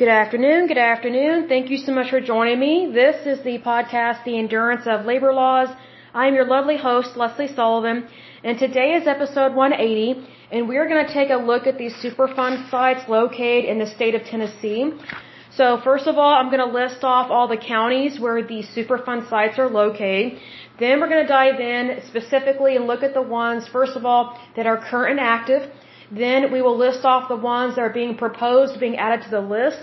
Good afternoon. Good afternoon. Thank you so much for joining me. This is the podcast, The Endurance of Labor Laws. I am your lovely host, Lesley Sullivan, and today is episode 180, and we're going to take a look at these Superfund sites located in the state of Tennessee. So first of all, I'm going to list off all the counties where these Superfund sites are located. Then we're going to dive in specifically and look at the ones, first of all, that are current and active. Then we will list off the ones that are being proposed being added to the list.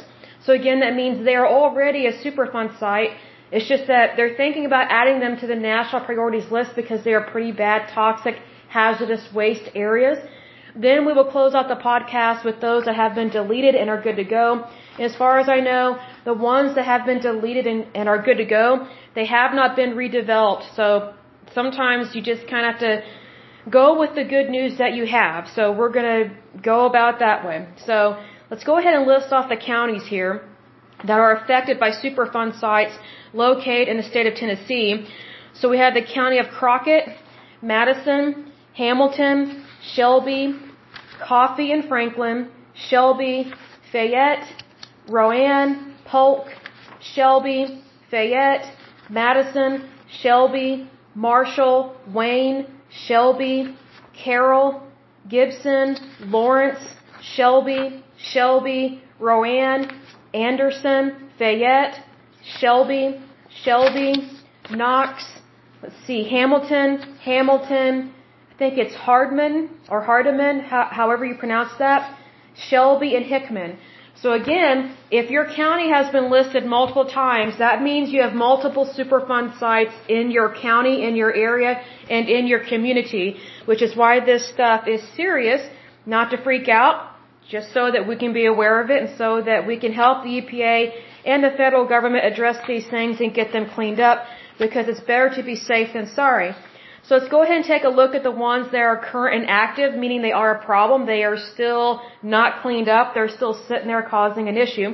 So again, that means they are already a Superfund site. It's just that they're thinking about adding them to the national priorities list because they are pretty bad, toxic, hazardous waste areas. Then we will close out the podcast with those that have been deleted and are good to go. As far as I know, the ones that have been deleted and, and are good to go, they have not been redeveloped. So sometimes you just kind of have to go with the good news that you have. So we're going to go about that way. So let's go ahead and list off the counties here that are affected by Superfund sites located in the state of Tennessee. So we have the county of Crockett, Madison, Hamilton, Shelby, Coffee and Franklin, Shelby, Fayette, Roane, Polk, Shelby, Fayette, Madison, Shelby, Marshall, Wayne, Shelby, Carroll, Gibson, Lawrence, Shelby, Shelby, Roane, Anderson, Fayette, Shelby, Shelby, Knox, let's see, Hamilton, Hamilton, I think it's Hardman or Hardeman, however you pronounce that, Shelby and Hickman. So again, if your county has been listed multiple times, that means you have multiple Superfund sites in your county, in your area, and in your community, which is why this stuff is serious, not to freak out, just so that we can be aware of it and so that we can help the EPA and the federal government address these things and get them cleaned up because it's better to be safe than sorry. So let's go ahead and take a look at the ones that are current and active, meaning they are a problem. They are still not cleaned up. They're still sitting there causing an issue.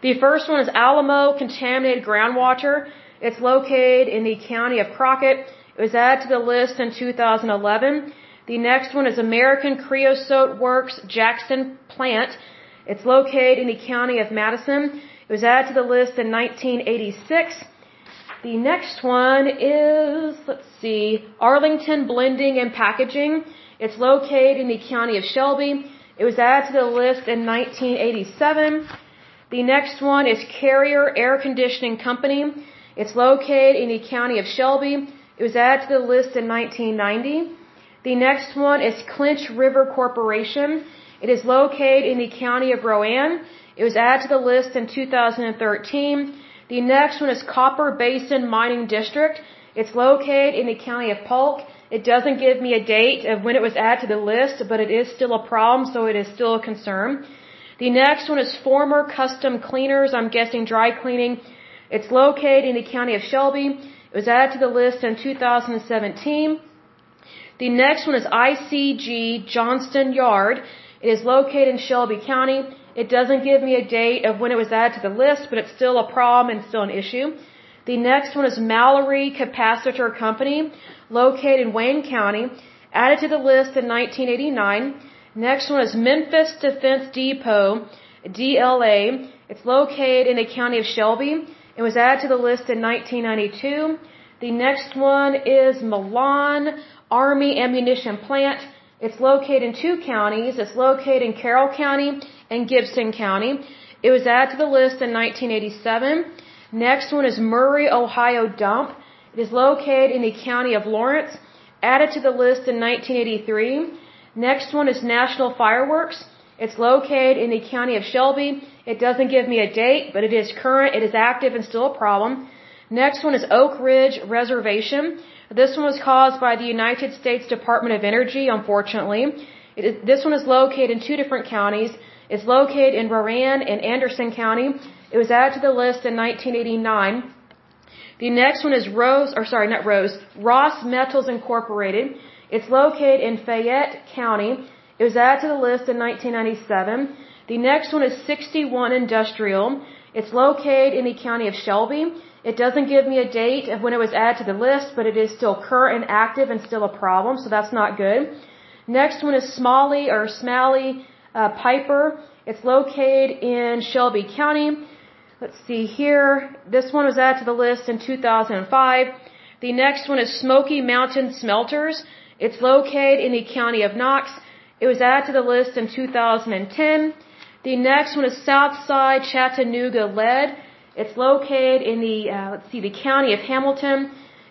The first one is Alamo contaminated groundwater. It's located in the county of Crockett. It was added to the list in 2011. The next one is American Creosote Works Jackson Plant. It's located in the county of Madison. It was added to the list in 1986. The next one is, let's see, Arlington Blending and Packaging. It's located in the county of Shelby. It was added to the list in 1987. The next one is Carrier Air Conditioning Company. It's located in the county of Shelby. It was added to the list in 1990. The next one is Clinch River Corporation. It is located in the county of Roane. It was added to the list in 2013. The next one is Copper Basin Mining District. It's located in the county of Polk. It doesn't give me a date of when it was added to the list, but it is still a problem, so it is still a concern. The next one is Former Custom Cleaners. I'm guessing dry cleaning. It's located in the county of Shelby. It was added to the list in 2017. The next one is ICG Johnston Yard. It is located in Shelby County. It doesn't give me a date of when it was added to the list, but it's still a problem and still an issue. The next one is Mallory Capacitor Company, located in Wayne County, added to the list in 1989. Next one is Memphis Defense Depot, DLA. It's located in the county of Shelby. It was added to the list in 1992. The next one is Milan Army Ammunition Plant. It's located in two counties. It's located in Carroll County and Gibson County. It was added to the list in 1987. Next one is Murray, Ohio Dump. It is located in the county of Lawrence. Added to the list in 1983. Next one is National Fireworks. It's located in the county of Shelby. It doesn't give me a date, but it is current, it is active, and still a problem. Next one is Oak Ridge Reservation. This one was caused by the United States Department of Energy, unfortunately. this one is located in two different counties. It's located in Roane and Anderson County. It was added to the list in 1989. The next one is Rose, or sorry, not Rose, Ross Metals Incorporated. It's located in Fayette County. It was added to the list in 1997. The next one is 61 Industrial. It's located in the county of Shelby. It doesn't give me a date of when it was added to the list, but it is still current and active and still a problem, so that's not good. Next one is Smalley or Smalley uh, Piper. It's located in Shelby County. Let's see here. This one was added to the list in 2005. The next one is Smoky Mountain Smelters. It's located in the county of Knox. It was added to the list in 2010. The next one is Southside Chattanooga Lead. It's located in the, uh, let's see, the county of Hamilton.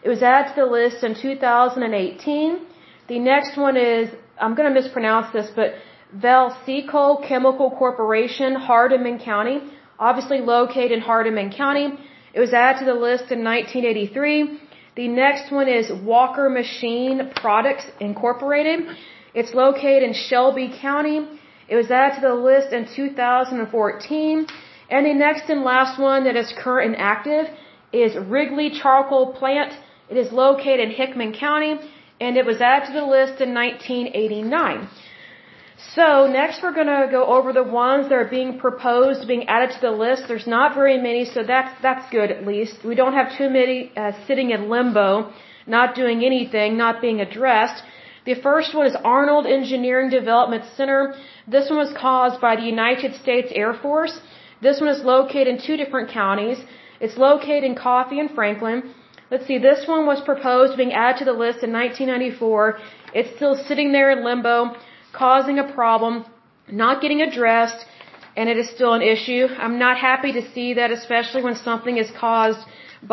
It was added to the list in 2018. The next one is, I'm going to mispronounce this, but Velsicol Chemical Corporation, Hardeman County obviously located in Hardeman County. It was added to the list in 1983. The next one is Walker Machine Products Incorporated. It's located in Shelby County. It was added to the list in 2014. And the next and last one that is current and active is Wrigley Charcoal Plant. It is located in Hickman County and it was added to the list in 1989. So next we're going to go over the ones that are being proposed, being added to the list. There's not very many, so that's, that's good at least. We don't have too many uh, sitting in limbo, not doing anything, not being addressed. The first one is Arnold Engineering Development Center. This one was caused by the United States Air Force. This one is located in two different counties. It's located in Coffee and Franklin. Let's see, this one was proposed being added to the list in 1994. It's still sitting there in limbo causing a problem, not getting addressed, and it is still an issue. I'm not happy to see that, especially when something is caused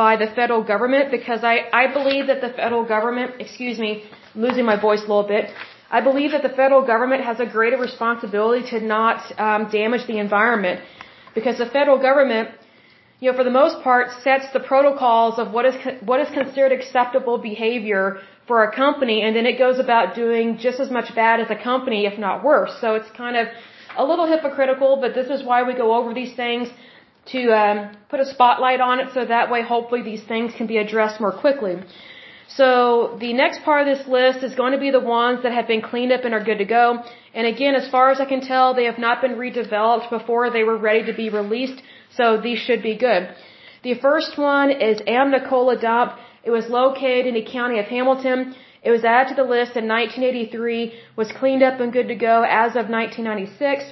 by the federal government, because I, I believe that the federal government, excuse me, I'm losing my voice a little bit. I believe that the federal government has a greater responsibility to not um, damage the environment, because the federal government, you know, for the most part, sets the protocols of what is what is considered acceptable behavior for a company and then it goes about doing just as much bad as a company, if not worse. So it's kind of a little hypocritical, but this is why we go over these things to um, put a spotlight on it so that way hopefully these things can be addressed more quickly. So the next part of this list is going to be the ones that have been cleaned up and are good to go. And again, as far as I can tell, they have not been redeveloped before they were ready to be released. So these should be good. The first one is Amnicola Dump. It was located in the county of Hamilton. It was added to the list in 1983, was cleaned up and good to go as of 1996.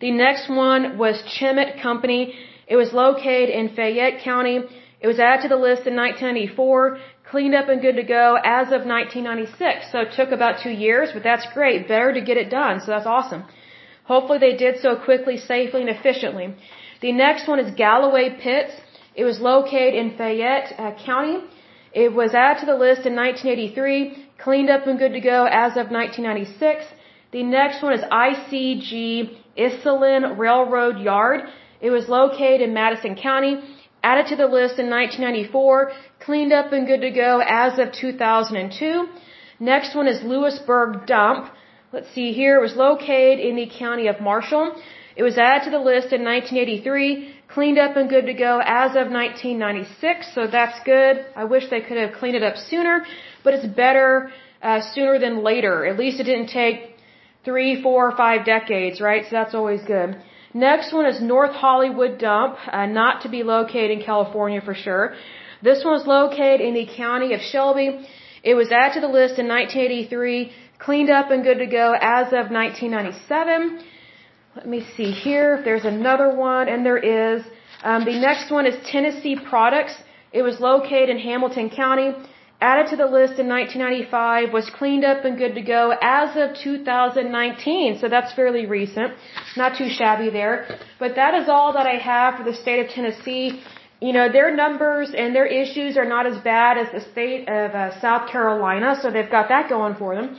The next one was Chemet Company. It was located in Fayette County. It was added to the list in 1994, cleaned up and good to go as of 1996. So it took about two years, but that's great. Better to get it done. So that's awesome. Hopefully they did so quickly, safely, and efficiently. The next one is Gallaway Pits. It was located in Fayette uh, County. It was added to the list in 1983, cleaned up and good to go as of 1996. The next one is ICG Iselin Railroad Yard. It was located in Madison County, added to the list in 1994, cleaned up and good to go as of 2002. Next one is Lewisburg Dump. Let's see here. It was located in the county of Marshall. It was added to the list in 1983, cleaned up and good to go as of 1996, so that's good. I wish they could have cleaned it up sooner, but it's better uh, sooner than later. At least it didn't take three, four, or five decades, right? So that's always good. Next one is North Hollywood Dump, uh, not to be located in California for sure. This one was located in the county of Shelby. It was added to the list in 1983, cleaned up and good to go as of 1997. Let me see here if there's another one, and there is. Um, the next one is Tennessee Products. It was located in Hamilton County. Added to the list in 1995, was cleaned up and good to go as of 2019. So that's fairly recent. Not too shabby there. But that is all that I have for the state of Tennessee. You know, their numbers and their issues are not as bad as the state of uh, South Carolina, so they've got that going for them.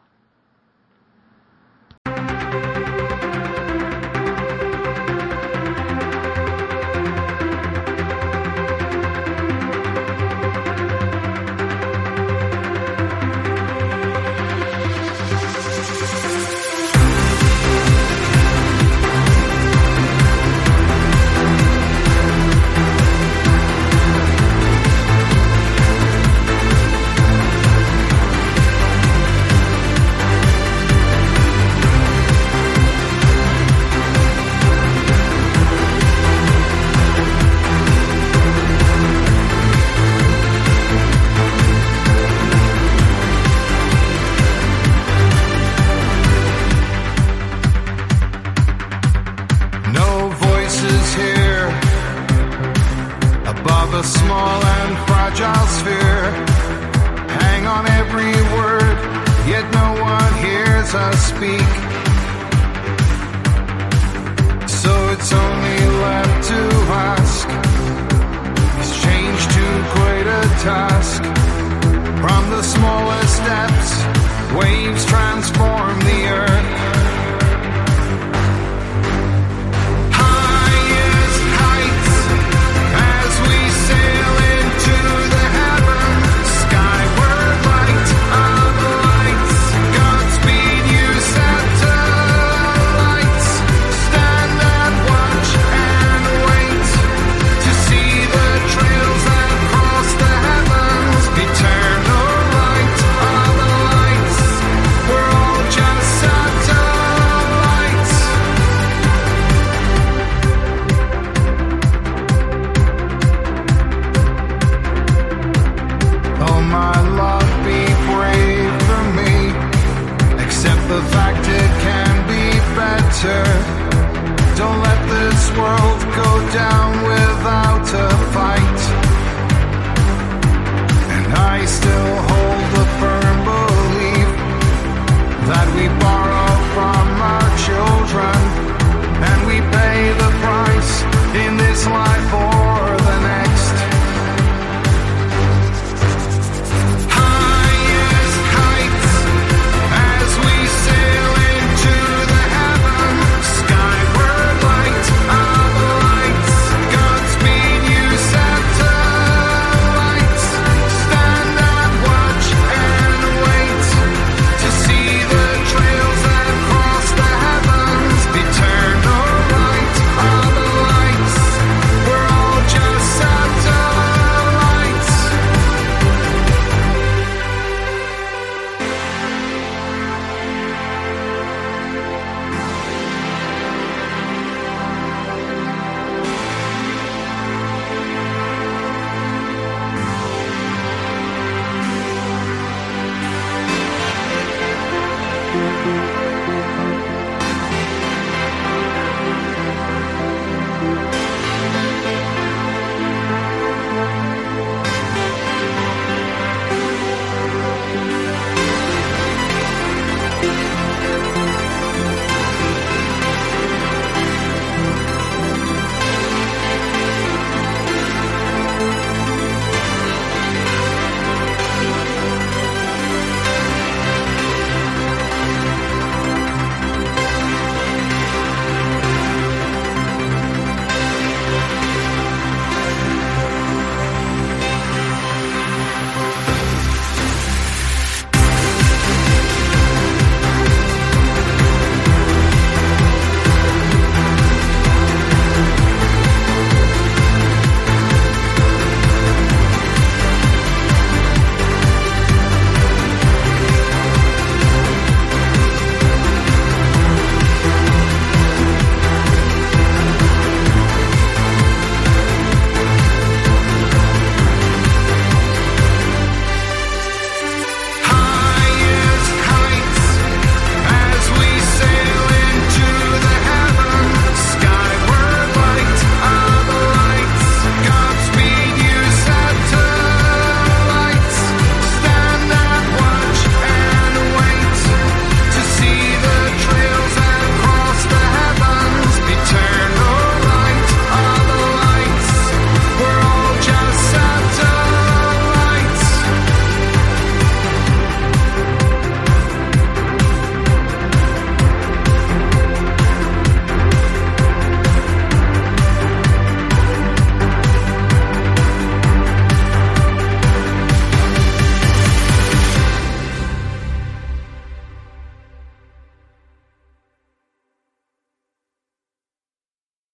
Speak.